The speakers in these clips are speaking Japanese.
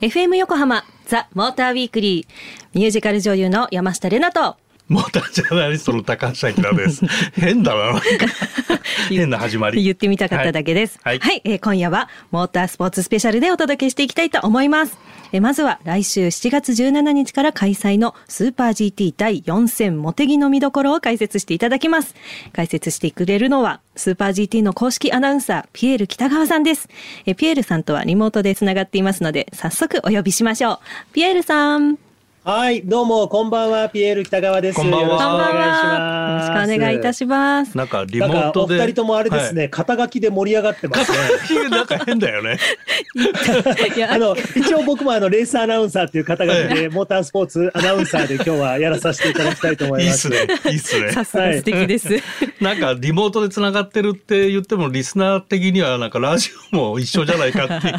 FM 横浜ザ・モーターウィークリーミュージカル女優の山下れなと。モータージャーナリストの高橋明です。変だな、な 変な始まり。言ってみたかっただけです。は、はいいはいえー今夜はモータースポーツスペシャルでお届けしていきたいと思います。えーまずは来週7月17日から開催のスーパー GT 第4戦モテギの見どころを解説していただきます。解説してくれるのはスーパー GT の公式アナウンサーピエール北川さんです。えーピエールさんとはリモートでつながっていますので早速お呼びしましょう。ピエールさん。はい、どうも、こんばんは、ピエール北川です。こんばんはよろしくお願いしよろます。しくお願いいたします。なんかリモートで。お二人ともあれですね、肩書きで盛り上がってますね。はい。なんか変だよね。いや あの、一応僕もあの、レースアナウンサーっていう肩書きで、モータースポーツアナウンサーで今日はやらさせていただきたいと思います。いいっすね。いいっすね。さすが素敵です。なんかリモートでつながってるって言ってもリスナー的にはなんかラジオも一緒じゃないかっていう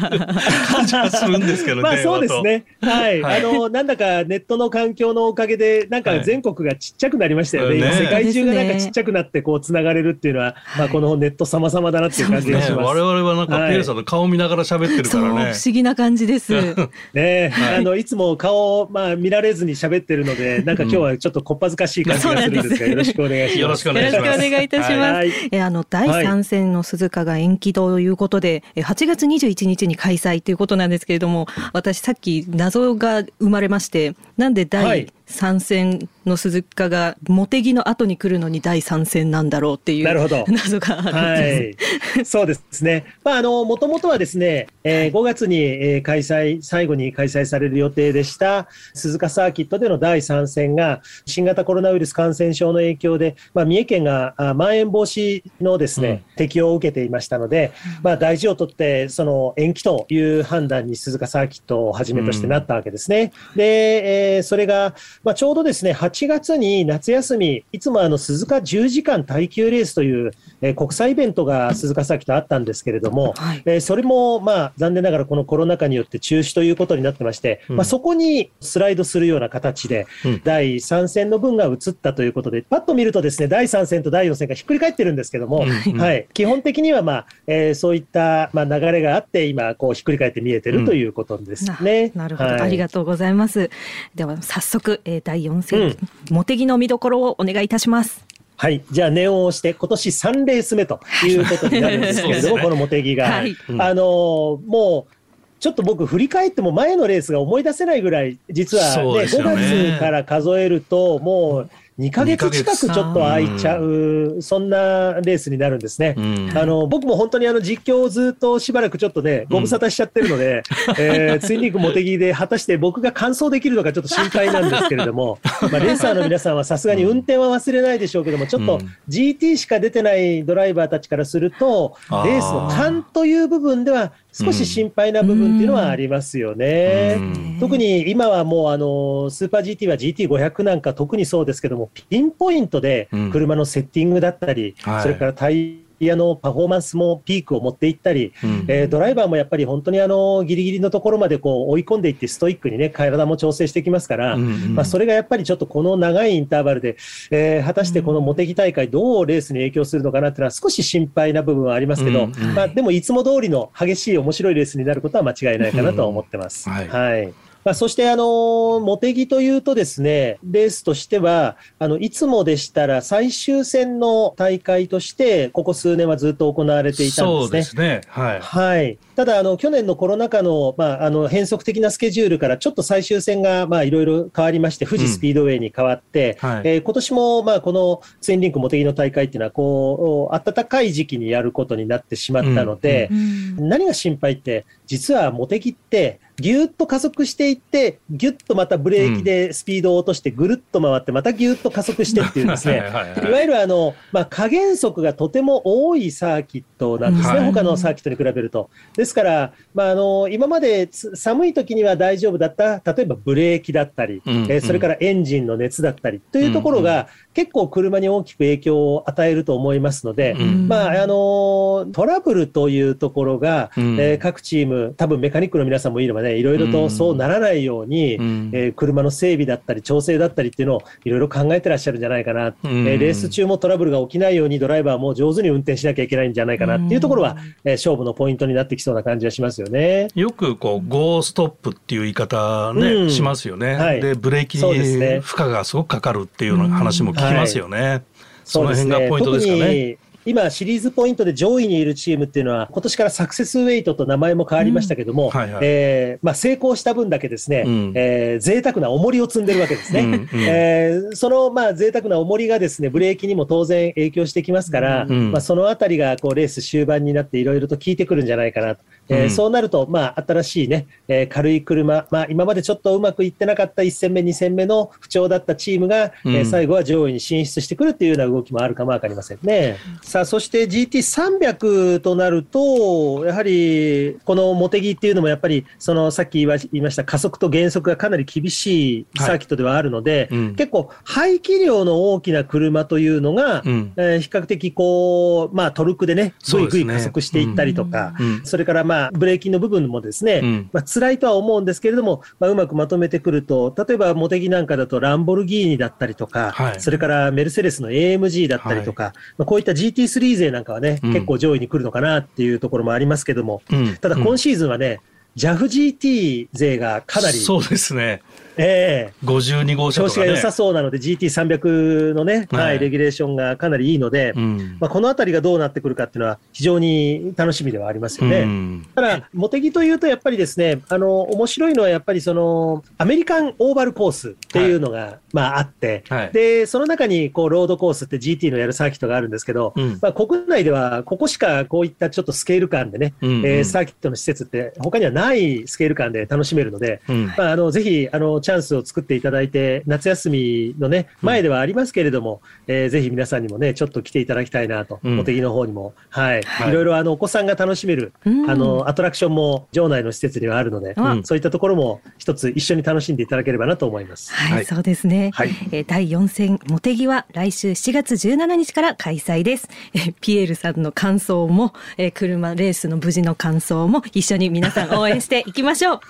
感じがするんですけどね。まあそうですね。はい。はいあの、なんだかネットの環境のおかげで、なんか全国がちっちゃくなりましたよね。はい世界中がなんかちっちゃくなって、こう、つながれるっていうのは、まあこのネット様々だなっていう感じがねします。我々はなんかはいピエさんの顔見ながら喋ってるそう、不からね。思議な感じです。ねあのいつも顔、まあ、見られずに喋ってるので、なんか今日はちょっとこっぱずかしい感じがするんですが、よろしくお願いします。よろしくお願いしますよろしくお願いいたします。はいえあの第3戦の鈴鹿が延期ということで、え8月21日に開催ということなんですけれども、私さっき謎が生まれまして、なんでは第い3戦の鈴鹿が茂木の後に来るのに第3戦なんだろうっていうなるほど 謎があるんです。はい、そうですね。まあ、あの、もともとはですね、えー5月に、えー開催、最後に開催される予定でした、鈴鹿サーキットでの第3戦が、新型コロナウイルス感染症の影響で、まあ、三重県が、あまん延防止のですね、適用を受けていましたので、まあ、大事をとって、その延期という判断に鈴鹿サーキットをはじめとしてなったわけですね。で、えーそれが、まあ、ちょうどですね、8月に夏休み、いつもあの鈴鹿10時間耐久レースという、えー国際イベントが鈴鹿サーキットあったんですけれども、はい。えーそれもまあ残念ながらこのコロナ禍によって中止ということになってまして、うん。まあ、そこにスライドするような形で、うん。第3戦の分が移ったということで、パッと見るとですね、第3戦と第4戦がひっくり返ってるんですけども、はい、基本的にはまあ、えーそういったまあ流れがあって、今、こうひっくり返って見えてるということですね。ななるほど、はい。ありがとうございます。では早速、えー第4戦、茂木の見どころをお願いいたします。はい。じゃあ、念を押して、今年3レース目ということになるんですけれども、はいこの茂木が。はいうんあのーもう、ちょっと僕、振り返っても前のレースが思い出せないぐらい、実は、ねね5月から数えると、もう2ヶ月近くちょっと空いちゃう、そんなレースになるんですね。うん。あの僕も本当にあの実況をずっとしばらくちょっとね、ご無沙汰しちゃってるので、えーツインリンクモテギで果たして僕が完走できるのかちょっと心配なんですけれども、まあ、レーサーの皆さんはさすがに運転は忘れないでしょうけども、ちょっとうん。GT しか出てないドライバーたちからすると、レースの勘という部分では少し心配な部分っていうのはありますよね。うん。特に今はもうあのスーパー GT は GT500 なんか特にそうですけども、ピンポイントでうん。車のセッティングだったり、はい。それからタイヤのパフォーマンスもピークを持っていったり、うん。えードライバーもやっぱり本当にあのギリギリのところまでこう追い込んでいって、ストイックにね、体も調整してきますから、うんうん。まあ、それがやっぱりちょっとこの長いインターバルで、えー果たしてこの茂木大会、どうレースに影響するのかなっていうのは、少し心配な部分はありますけど、うんうん。まあ、でもいつも通りの激しい、面白いレースになることは間違いないかなとは思ってます。うん。はい。はいまあ、そして、あのー、茂木というとですね、レースとしては、あの、いつもでしたら最終戦の大会として、ここ数年はずっと行われていたんそうですね。ですね。はい。はい。ただ、あの、去年のコロナ禍の、まあ、あの、変則的なスケジュールから、ちょっと最終戦が、まあ、いろいろ変わりまして、富士スピードウェイに変わって、はいえー今年も、まあ、このツインリンク茂木の大会っていうのは、こう、暖かい時期にやることになってしまったので、何が心配って、実は茂木って、ぎゅーっと加速していって、ぎゅっとまたブレーキでスピードを落として、ぐるっと回って、またぎゅーっと加速してっていうですね、はいわゆるあの、まあ、加減速がとても多いサーキットなんですね、はい他のサーキットに比べると。ですから、まあ、あの今までつ寒い時には大丈夫だった、例えばブレーキだったり、うん。えーそれからエンジンの熱だったりというところが、結構車に大きく影響を与えると思いますので、うん。まあ、あのトラブルというところが、うん。えー各チーム、ム、多分メカニックの皆さんもいればね、いろいろとそうならないように、うん、えー、車の整備だったり、調整だったりっていうのをいろいろ考えてらっしゃるんじゃないかな、うん、えー、レース中もトラブルが起きないように、ドライバーも上手に運転しなきゃいけないんじゃないかなっていうところは、えー、勝負のポイントになってきそうな感じはしますよね。よくこう、ゴーストップっていう言い方ね、しますよね。はい、で、ブレーキに負荷がすごくかかるっていうような話も聞きますよね。はい、その辺がポイントですかね。今、シリーズポイントで上位にいるチームっていうのは、今年からサクセスウェイトと名前も変わりましたけども、えまあ、成功した分だけですね、うん、えー、贅沢な重りを積んでるわけですね。うんうん、えー、その、まあ、贅沢な重りがですね、ブレーキにも当然影響してきますから、うん、まあ、そのあたりが、こう、レース終盤になっていろいろと効いてくるんじゃないかなと。えー、うん、そうなると、まあ、新しいね、えー、軽い車、まあ、今までちょっとうまくいってなかった1戦目、2戦目の不調だったチームが、うん、えー、最後は上位に進出してくるっていうような動きもあるかもわかりませんね。さあ、そして GT300 となると、やはり、この茂木っていうのもやっぱり、そのさっき言いました加速と減速がかなり厳しいサーキットではあるので、はいうん、結構排気量の大きな車というのが、うん、えー、比較的こう、まあトルクでね、ぐいぐい加速していったりとか、それからまあブレーキの部分もですね、うん、まあ辛いとは思うんですけれども、まあ、うまくまとめてくると、例えば茂木なんかだとランボルギーニだったりとか、はい、それからメルセデスの AMG だったりとか、はい、まあ、こういった GT3 勢なんかはね、うん、結構上位に来るのかなっていうところもありますけども、うん、ただ今シーズンはね、JAFGT 勢がかなり、そうですね。ええ。ー、52号車、ね、調子が良さそうなので、GT300 のね、はい、レギュレーションがかなりいいので、うん、まあ、このあたりがどうなってくるかっていうのは、非常に楽しみではありますよね。うん、ただ、茂木というと、やっぱりですね、あの、面白いのはやっぱりその、アメリカンオーバルコースっていうのが、はい、まあ、あって、はい、で、その中に、こう、ロードコースって GT のやるサーキットがあるんですけど、うん、まあ、国内では、ここしかこういったちょっとスケール感でね、うんうん、えー、サーキットの施設って、他にはないスケール感で楽しめるので、まあ、あの、ぜひ、あの、チャンスを作っていたただいて、夏休みのね、前ではありますけれども、うん、えー、ぜひ皆さんにもね、ちょっと来ていただきたいなと、うん、茂木の方にも、はい、はい、いろいろあのお子さんが楽しめる、うん、あのアトラクションも場内の施設にはあるので、うん、そういったところも一つ一緒に楽しんでいただければなと思います。はい、はい、そうですね。はい、えー、第4戦茂木は来週7月17日から開催です。えー、ピエールさんの感想も、えー、車レースの無事の感想も一緒に皆さん応援していきましょう。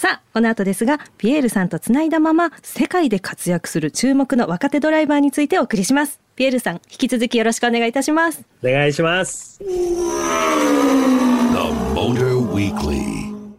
さあ、この後ですが、ピエールさんとつないだまま、世界で活躍する注目の若手ドライバーについてお送りします。ピエールさん、引き続きよろしくお願いいたします。お願いします。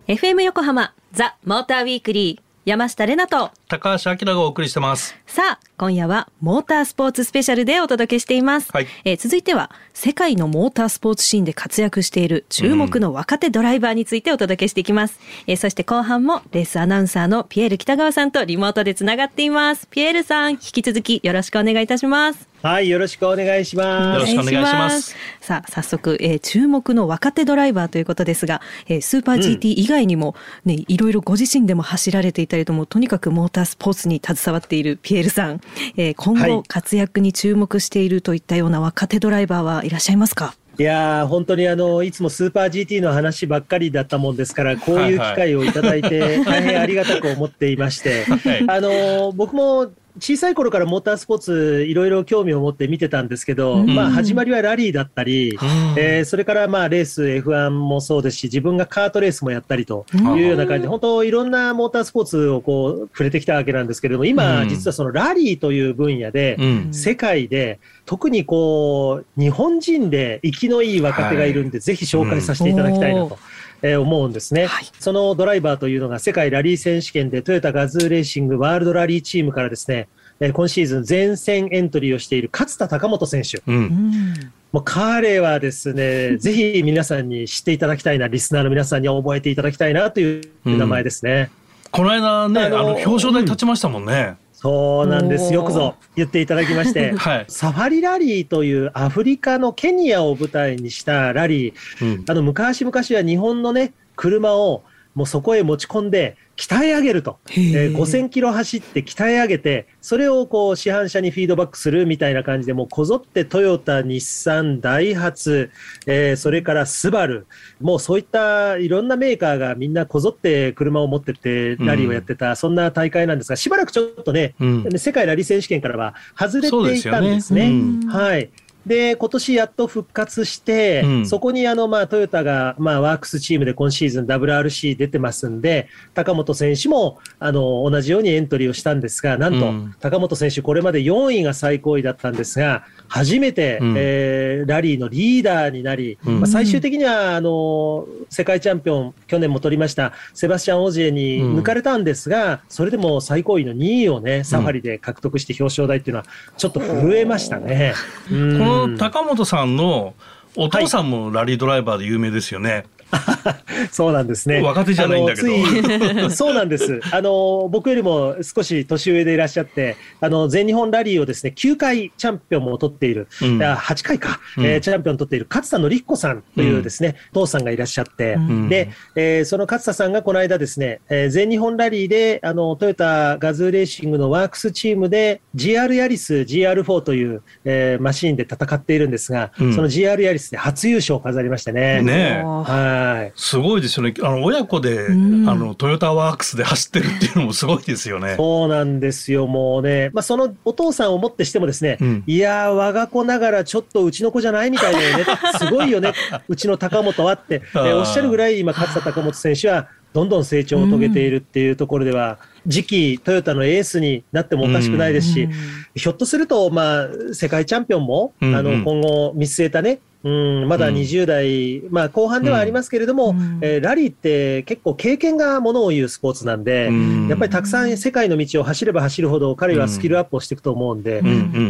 FM 横浜、ザ・モーターウィークリー。山下れなと。高橋明がお送りしてます。さあ今夜はモータースポーツスペシャルでお届けしています、はい、えー、続いては世界のモータースポーツシーンで活躍している注目の若手ドライバーについてお届けしていきます、うん、えー、そして後半もレースアナウンサーのピエール北川さんとリモートでつながっています。ピエールさん引き続きよろしくお願いいたしますはい、よろしくお願いします。よろしくお願いします。さあ、早速、えー、注目の若手ドライバーということですが、えー、スーパー GT 以外にも、ね、うん、いろいろご自身でも走られていたりとも、とにかくモータースポーツに携わっているピエールさん、えー、今後活躍に注目しているといったような若手ドライバーはいらっしゃいますか？いや本当にあのいつもスーパー GT の話ばっかりだったもんですから、こういう機会をいただいて、大変ありがたく思っていまして、あの僕も小さい頃からモータースポーツいろいろ興味を持って見てたんですけど、うん、まあ始まりはラリーだったり、うん、えー、それからまあレース F1 もそうですし、自分がカートレースもやったりというような感じで、本当いろんなモータースポーツをこう触れてきたわけなんですけれども、今実はそのラリーという分野で、世界で特にこう日本人で生きのいい若手がいるんで、ぜひ紹介させていただきたいなと。えー、思うんですね、はい、そのドライバーというのが世界ラリー選手権でトヨタガズーレーシングワールドラリーチームからですね、えー、今シーズン全戦エントリーをしている勝田貴元選手。うんもう彼はですね、ぜひ皆さんに知っていただきたいな、リスナーの皆さんに覚えていただきたいなという名前ですね。うん、この間ね、あの表彰台立ちましたもんね。うんそうなんです。よくぞ言っていただきまして、はい、サファリラリーというアフリカのケニアを舞台にしたラリー、うん、あの昔々は日本のね、車をもうそこへ持ち込んで鍛え上げると、えー、5000キロ走って鍛え上げて、それをこう市販車にフィードバックするみたいな感じで、もうこぞってトヨタ、日産、ダイハツ、えー、それからスバル、もうそういったいろんなメーカーがみんなこぞって車を持ってってラリーをやってた、うん、そんな大会なんですが、しばらくちょっとね、うん、世界ラリー選手権からは外れていたんですね。すね。うん、はい。で、今年やっと復活して、うん、そこにあの、まあ、トヨタが、まあ、ワークスチームで今シーズン WRC 出てますんで、高本選手も、あの、同じようにエントリーをしたんですが、なんと、うん、高本選手、これまで4位が最高位だったんですが、初めて、うん、えー、ラリーのリーダーになり、まあ、最終的には、あの、世界チャンピオン、去年も取りました、セバスチャン・オジエに抜かれたんですが、それでも最高位の2位をね、サファリで獲得して表彰台っていうのは、ちょっと震えましたね。この高本さんのお父さんもラリードライバーで有名ですよね。は いそうなんですね。若手じゃないんだけど。そうなんです。あの、僕よりも少し年上でいらっしゃって、あの、全日本ラリーをですね、9回チャンピオンも取っている、うん、8回か、うん、えー、チャンピオン取っている勝田紀彦さんというですね、うん、父さんがいらっしゃって、うん、で、えー、その勝田さんがこの間ですね、えー、全日本ラリーで、あの、トヨタガズーレーシングのワークスチームで GR ヤリス GR4 という、えー、マシーンで戦っているんですが、その GR ヤリスで初優勝を飾りましてね。ねはい。はい、すごいですよね。あの親子で、うん、あのトヨタワークスで走ってるっていうのもすごいですよね。そうなんですよ。もうね、まあそのお父さんをもってしてもですね、うん、いや我が子ながらちょっとうちの子じゃないみたいだよね。すごいよね。うちの高本はって、えおっしゃるぐらい今勝田高本選手はどんどん成長を遂げているっていうところでは、次期トヨタのエースになってもおかしくないですし、ひょっとすると、まあ、世界チャンピオンも、あの、今後見据えたね、うん、まだ20代、うん、まあ後半ではありますけれども、うん、えー、ラリーって結構経験がものを言うスポーツなんで、うん、やっぱりたくさん世界の道を走れば走るほど彼はスキルアップをしていくと思うんで、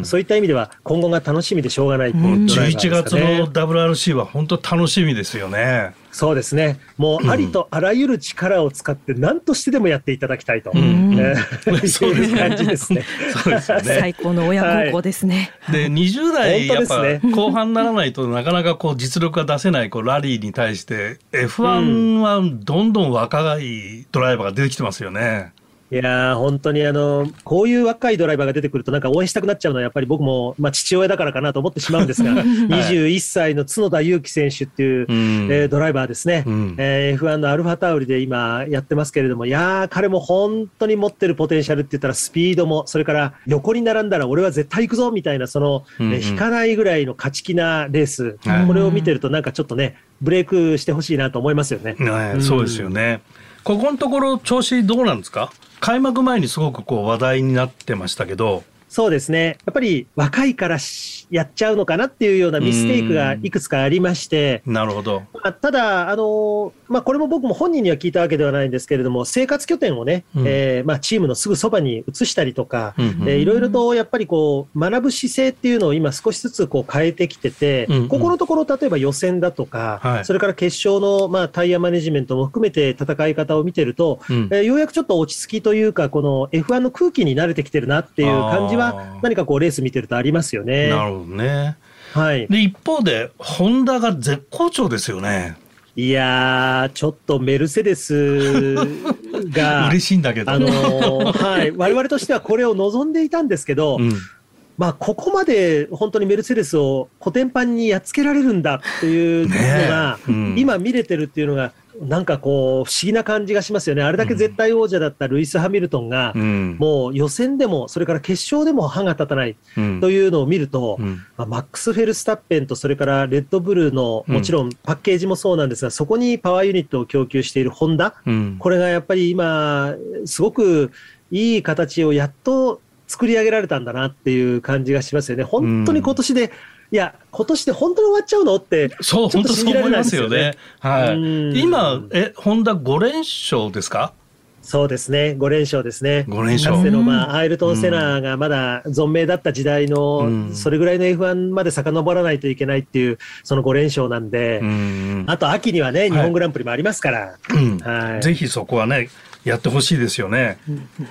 そういった意味では今後が楽しみでしょうがないいう、ね、11月の WRC は本当楽しみですよね。そうですね。もうありとあらゆる力を使って何としてでもやっていただきたいと、うん、えー、そういう感じですね。そうですね。最高の親孝行ですね。はい、で20代やっぱ後半ならないとなかなかこう実力が出せないこうラリーに対して F1 はどんどん若いドライバーが出てきてますよね。いや本当にあの、こういう若いドライバーが出てくると、なんか応援したくなっちゃうのは、やっぱり僕も、まあ、父親だからかなと思ってしまうんですが、21歳の角田裕樹選手っていう、うん、えー、ドライバーですね、うん、えー、F1 のアルファタウリで今やってますけれども、いや彼も本当に持ってるポテンシャルって言ったら、スピードも、それから横に並んだら俺は絶対行くぞみたいな、その、うんうん、引かないぐらいの勝ち気なレース、これを見てると、なんかちょっとね、ブレイクしてほしいなと思いますよね。そうですよね。ここのところ調子どうなんですか？開幕前にすごくこう話題になってましたけど。そうですね。やっぱり若いからやっちゃうのかなっていうようなミステイクがいくつかありまして。なるほど。まあ、ただ、あの、まあ、これも僕も本人には聞いたわけではないんですけれども、生活拠点をね、うん、えー、まあ、チームのすぐそばに移したりとか、うんうん、えー、いろいろとやっぱりこう、学ぶ姿勢っていうのを今少しずつこう変えてきてて、うんうん、ここのところ例えば予選だとか、はい、それから決勝のまあタイヤマネジメントも含めて戦い方を見てると、うん、えー、ようやくちょっと落ち着きというか、この F1 の空気に慣れてきてるなっていう感じは、何かこうレース見てるとありますよね。なるほどね。はい。で、一方で、ホンダが絶好調ですよね。いやー、ちょっとメルセデス が、嬉しいんだけど、あのー、はい、我々としてはこれを望んでいたんですけど、うん、まあ、ここまで本当にメルセデスをコテンパンにやっつけられるんだっていうのが、うん、今見れてるっていうのが、なんかこう、不思議な感じがしますよね。あれだけ絶対王者だったルイス・ハミルトンが、うん、もう予選でも、それから決勝でも歯が立たないというのを見ると、うん、まあ、マックス・フェルスタッペンと、それからレッドブルの、もちろんパッケージもそうなんですが、そこにパワーユニットを供給しているホンダ、うん、これがやっぱり今、すごくいい形をやっと作り上げられたんだなっていう感じがしますよね。本当に今年で、いや、今年で本当に終わっちゃうの？って、そう、本当そう思いますよね。はい。今、え、ホンダ5連勝ですか？そうですね、5連勝ですね。5連勝。かつての、まあ、アイルトン・セナがまだ存命だった時代の、それぐらいの F1 まで遡らないといけないっていう、その5連勝なんで、あと秋にはね、日本グランプリもありますから。はい、ぜひそこはね、やってほしいですよね。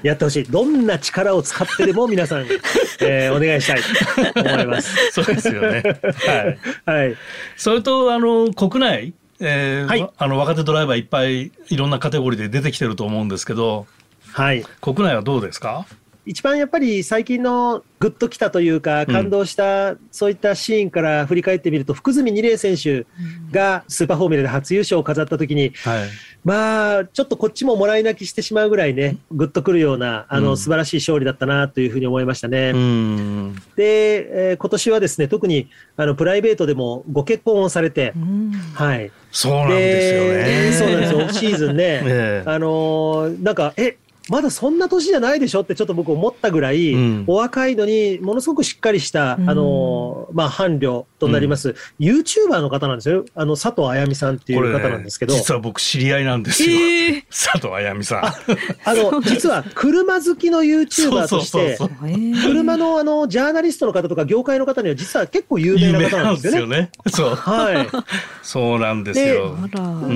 やってほしい。どんな力を使ってでも皆さん、えー、お願いしたいと思います。そうですよね。はい。はい。それと、あの、国内、えー、はい、あの若手ドライバーいっぱいいろんなカテゴリーで出てきてると思うんですけど、はい、国内はどうですか？い一番やっぱり最近のグッときたというか、感動した、そういったシーンから振り返ってみると、福住二玲選手がスーパーフォーミュラで初優勝を飾ったときに、はい、まあ、ちょっとこっちももらい泣きしてしまうぐらいね、ぐっとくるような、あの、素晴らしい勝利だったなというふうに思いましたね。で、えー、今年はですね、特に、あの、プライベートでもご結婚をされて、はい。そうなんですよね。そうなんですよ。シーズンね、ねあのー、なんか、え、まだそんな年じゃないでしょってちょっと僕思ったぐらい、うん、お若いのにものすごくしっかりした、うん、あの、まあ、伴侶となります、うん、YouTuber の方なんですよ。あの、佐藤あやみさんっていう方なんですけど。実は僕知り合いなんですよ。えー、佐藤あやみさん。あの、実は車好きの YouTuber として、車のあの、ジャーナリストの方とか業界の方には実は結構有名な方なんですよね。よねそう。はい。そうなんですよ。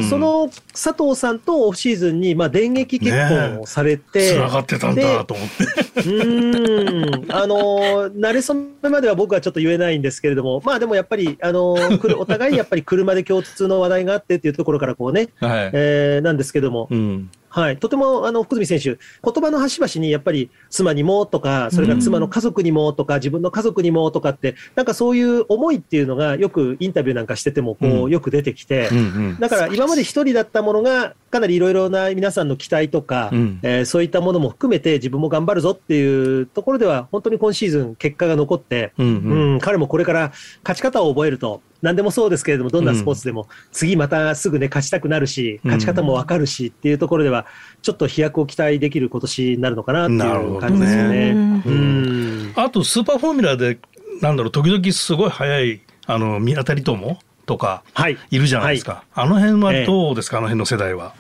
その佐藤さんとオフシーズンに、まあ、電撃結婚をされて、つながってたんだと思って。うん。あの、慣れ初めまでは僕はちょっと言えないんですけれども、まあでもやっぱり、あの、お互いやっぱり車で共通の話題があってっていうところからこうね、はい、えー、なんですけども、うん。はい、とてもあの福住選手、言葉の端々にやっぱり妻にもとか、それから妻の家族にもとか、自分の家族にもとかって、なんかそういう思いっていうのが、よくインタビューなんかしててもこう、よく出てきて、だから今まで一人だったものが、かなりいろいろな皆さんの期待とか、えー、そういったものも含めて、自分も頑張るぞっていうところでは、本当に今シーズン、結果が残って、うん、うん、彼もこれから勝ち方を覚えると、何でもそうですけれども、どんなスポーツでも、次またすぐね、勝ちたくなるし、勝ち方もわかるしっていうところでは、ちょっと飛躍を期待できる今年になるのかなっていう感じですよね。ねうん、あと、スーパーフォーミュラで、なんだろう、時々すごい速い、あの、見当たりとも？とか、いるじゃないですか。はい、あの辺はどうですか、ええ、あの辺の世代は。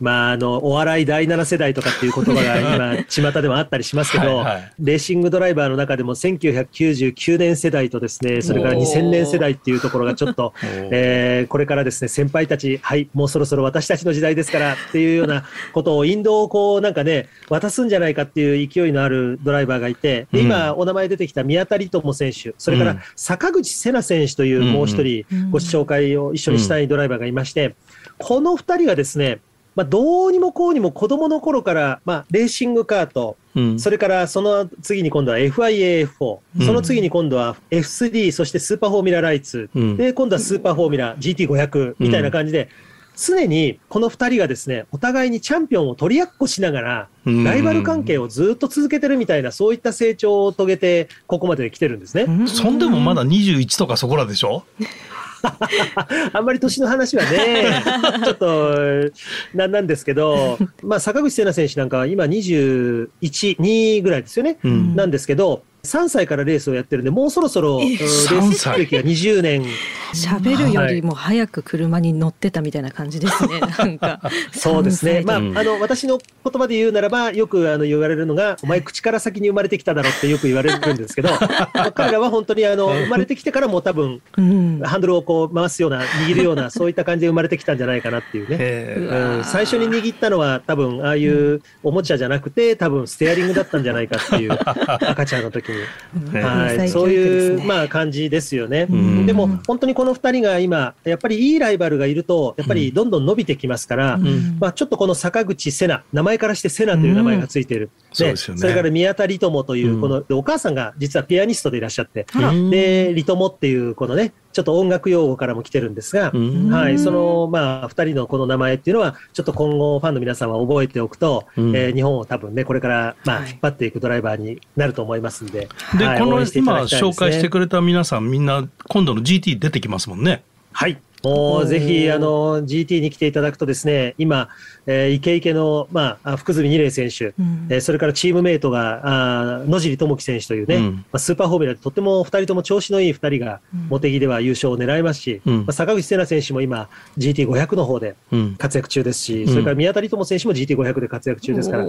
まあ、あの、お笑い第7世代とかっていう言葉が今、巷でもあったりしますけど、はいはい、レーシングドライバーの中でも1999年世代とですね、それから2000年世代っていうところがちょっと、えー、これからですね、先輩たち、はい、もうそろそろ私たちの時代ですからっていうようなことを、引導をこう、なんかね、渡すんじゃないかっていう勢いのあるドライバーがいて、今、お名前出てきた宮田理友選手、それから坂口瀬名選手というもう一人、ご紹介を一緒にしたいドライバーがいまして、この二人がですね、まあ、どうにもこうにも子供の頃から、まあ、レーシングカート、うん、それからその次に今度は FIA F4、うん、その次に今度は F3、そしてスーパーフォーミュラライツ、うん、で、今度はスーパーフォーミュラ GT500 みたいな感じで、常にこの2人がですね、お互いにチャンピオンを取り合っこしながら、ライバル関係をずっと続けてるみたいな、そういった成長を遂げて、ここまで来てるんですね。そんでもまだ21とかそこらでしょ？あんまり年の話はね、ちょっと、なんなんですけど、まあ、坂口聖奈選手なんかは今21、2ぐらいですよね。うん、なんですけど、3歳からレースをやってるんで、もうそろそろ、レース歴が20年。喋るよりも早く車に乗ってたみたいな感じですね、なんか。そうですね。まあ、あの、私の言葉で言うならば、よくあの言われるのが、お前口から先に生まれてきただろってよく言われるんですけど、彼らは本当にあの、生まれてきてからも多分、うん、ハンドルをこう回すような、握るような、そういった感じで生まれてきたんじゃないかなっていうね。うん、最初に握ったのは多分、ああいうおもちゃじゃなくて、多分ステアリングだったんじゃないかっていう、赤ちゃんの時に。はい、そういう、まあ、感じですよね。でも、本当にこの2人が今、やっぱりいいライバルがいると、やっぱりどんどん伸びてきますから、まあ、ちょっとこの坂口瀬名、名前からして瀬名という名前がついている。ね。それから宮田理友という、この、お母さんが実はピアニストでいらっしゃって、で、理友っていう、このね、ちょっと音楽用語からも来てるんですが、はい、その、まあ、二人のこの名前っていうのは、ちょっと今後ファンの皆さんは覚えておくと、うん、えー、日本を多分ね、これから、まあ、引っ張っていくドライバーになると思いますんで。で、はい、この今紹介してくれた皆さん、みんな、今度の GT 出てきますもんね。はい。もうぜひ、あの、GT に来ていただくとですね、今、えー、イケイケの、まあ、福住二玲選手、うん、えー、それからチームメイトが、あ野尻智樹選手というね、うん、まあ、スーパーフォーミュラでとても二人とも調子のいい二人が、茂木では優勝を狙いますし、うん、まあ、坂口聖奈選手も今、GT500 の方で活躍中ですし、それから宮田理友選手も GT500 で活躍中ですから、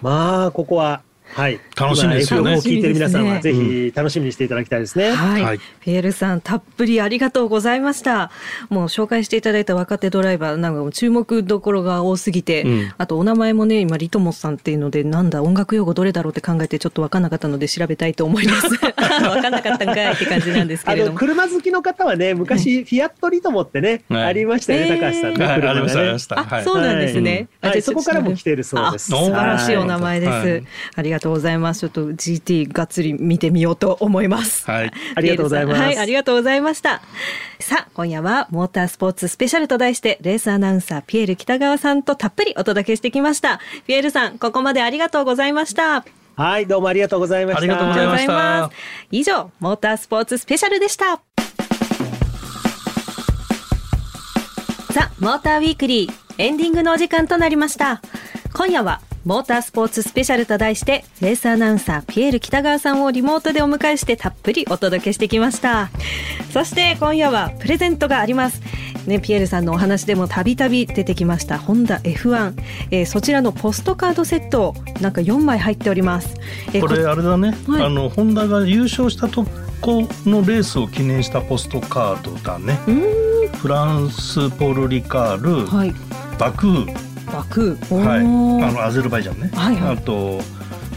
まあ、ここは、はい。楽しみですよね。聞いてる皆さんはぜひ楽しみにしていただきたいですね。はい。ピエールさん、たっぷりありがとうございました。もう紹介していただいた若手ドライバー、なんか注目どころが多すぎて、うん、あとお名前もね、今、リトモスさんっていうので、なんだ、音楽用語どれだろうって考えてちょっと分かんなかったので調べたいと思います。分かんなかったんかいって感じなんですけれども。車好きの方はね、昔、フィアットリトモってね、ありましたよね、高橋さんね。ありました、ありました。あ、そうなんですね。はい、そこからも来ているそうです。素晴らしいお名前です。ありががとうございます。ちょっと GT がっつり見てみようと思います。はい。ありがとうございます。はい、ありがとうございました。さあ、今夜はモータースポーツスペシャルと題して、レースアナウンサーピエール北川さんとたっぷりお届けしてきました。ピエールさん、ここまでありがとうございました。はい、どうもありがとうございました。ありがとうございましたありがとうございます以上、モータースポーツスペシャルでした。さあ、モーターウィークリー、エンディングのお時間となりました。今夜は、モータースポーツスペシャルと題して、レースアナウンサー、ピエール北川さんをリモートでお迎えしてたっぷりお届けしてきました。そして、今夜はプレゼントがあります。ね、ピエールさんのお話でもたびたび出てきました、ホンダ F1、えーそちらのポストカードセット、なんか4枚入っております。えーこれあれだね、はい。あのホンダが優勝したとこのレースを記念したポストカードだね。うーん。フランスポルリカール、はい、バクー、バクはい、あー。のアゼルバイジャンね、はいはい。あと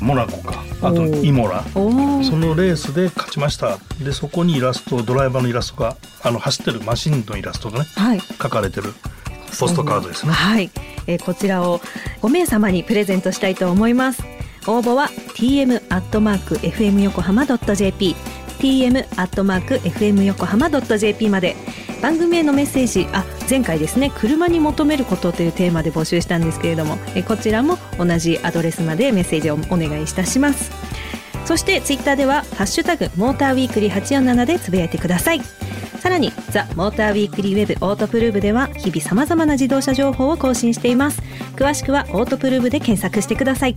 モナコか。あとイモラ。そのレースで勝ちました。でそこにイラストドライバーのイラストがあの走ってるマシンのイラストがねはい。書かれてるポストカードですね。はい、えーこちらを5名様にプレゼントしたいと思います。応募は tm アットマーク fm 横浜ドット jp tm アットマーク fm 横浜ドット jp まで。番組へのメッセージあ前回ですね車に求めることというテーマで募集したんですけれどもこちらも同じアドレスまでメッセージをお願いいたします。そしてツイッターでは「ハッシュタグモーターウィークリー847」でつぶやいてください。さらにザ・モーターウィークリーウェブオートプルーブでは日々さまざまな自動車情報を更新しています。詳しくはオートプルーブで検索してください。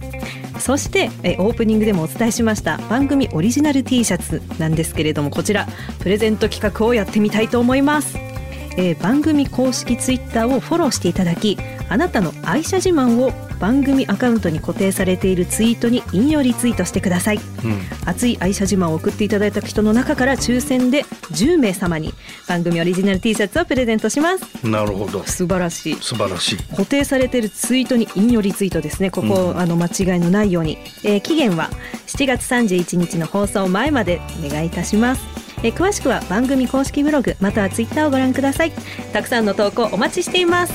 そしてえオープニングでもお伝えしました番組オリジナル T シャツなんですけれどもこちらプレゼント企画をやってみたいと思います。えー番組公式ツイッターをフォローしていただきあなたの愛車自慢を番組アカウントに固定されているツイートに引用リツイートしてください。うん。熱い愛車自慢を送っていただいた人の中から抽選で10名様に番組オリジナル T シャツをプレゼントします。なるほど。素晴らしい。素晴らしい。固定されているツイートに引用リツイートですね。ここ、うん。あの間違いのないように、えー期限は7月31日の放送前までお願いいたしますえー詳しくは番組公式ブログまたはツイッターをご覧ください。たくさんの投稿お待ちしています。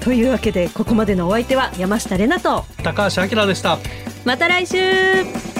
というわけでここまでのお相手は山下れなと高橋明でした。また来週